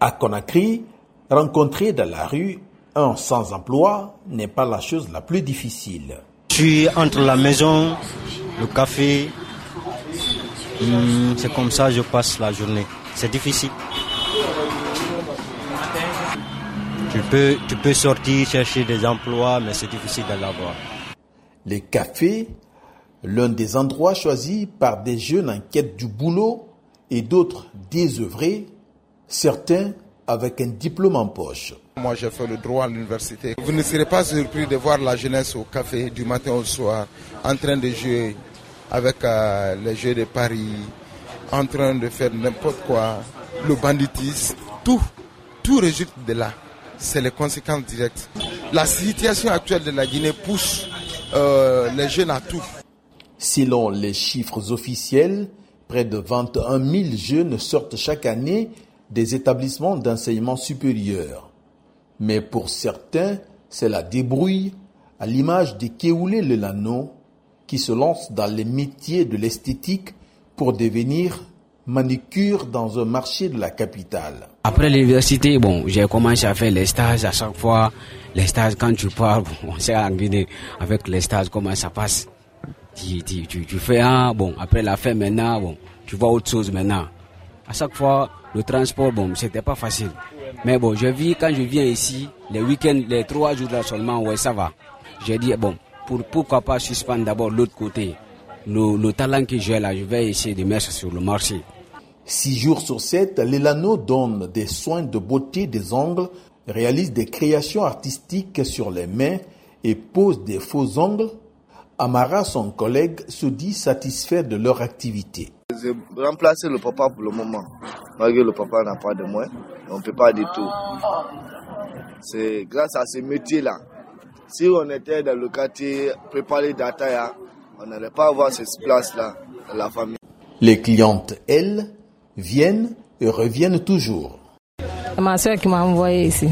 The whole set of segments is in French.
À Conakry, rencontrer dans la rue un sans-emploi n'est pas la chose la plus difficile. Je suis entre la maison, le café. Hmm, c'est comme ça que je passe la journée. C'est difficile. Tu peux, tu peux sortir chercher des emplois, mais c'est difficile d'en avoir. Les cafés, l'un des endroits choisis par des jeunes en quête du boulot et d'autres désœuvrés, certains avec un diplôme en poche. Moi, j'ai fait le droit à l'université. Vous ne serez pas surpris de voir la jeunesse au café du matin au soir, en train de jouer avec euh, les Jeux de Paris, en train de faire n'importe quoi, le banditisme, tout, tout résulte de là. C'est les conséquences directes. La situation actuelle de la Guinée pousse euh, les jeunes à tout. Selon les chiffres officiels, près de 21 000 jeunes sortent chaque année des établissements d'enseignement supérieur. Mais pour certains, c'est la débrouille, à l'image de Keoulé Lelano, qui se lance dans les métiers de l'esthétique pour devenir manicure dans un marché de la capitale. Après l'université, bon, j'ai commencé à faire les stages à chaque fois. Les stages, quand tu pars, on sait en Guinée, avec les stages, comment ça passe. Tu fais un, bon, après la fin maintenant, bon, tu vois autre chose maintenant. À chaque fois, le transport, bon, c'était pas facile. Mais bon, je vis, quand je viens ici, les week-ends, les trois jours là seulement, ouais, ça va. J'ai dit, bon, pour, pourquoi pas suspendre d'abord l'autre côté? Le, le talent que j'ai là, je vais essayer de mettre sur le marché. Six jours sur sept, Lelano donne des soins de beauté des ongles, réalise des créations artistiques sur les mains et pose des faux ongles. Amara, son collègue, se dit satisfait de leur activité. J'ai remplacé le papa pour le moment. Malgré le papa n'a pas de moyens, on ne peut pas du tout. C'est grâce à ce métier-là. Si on était dans le quartier préparé d'Ataya, on n'allait pas avoir cette place-là dans la famille. Les clientes, elles, viennent et reviennent toujours. Ma soeur qui m'a envoyé ici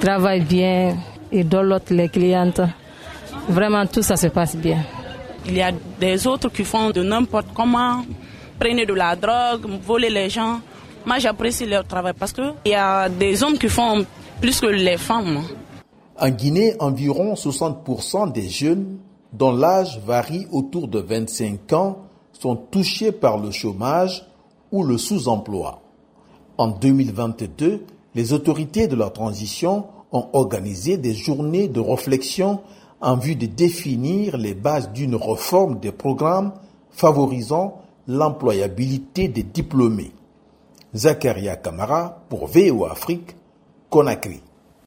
travaille bien et l'autre les clientes. Vraiment tout ça se passe bien. Il y a des autres qui font de n'importe comment, prennent de la drogue, voler les gens. Moi j'apprécie leur travail parce qu'il y a des hommes qui font plus que les femmes. En Guinée, environ 60% des jeunes dont l'âge varie autour de 25 ans sont touchés par le chômage ou le sous-emploi. En 2022, les autorités de la transition ont organisé des journées de réflexion en vue de définir les bases d'une réforme des programmes favorisant l'employabilité des diplômés. Zakaria Kamara pour VO Afrique, Conakry.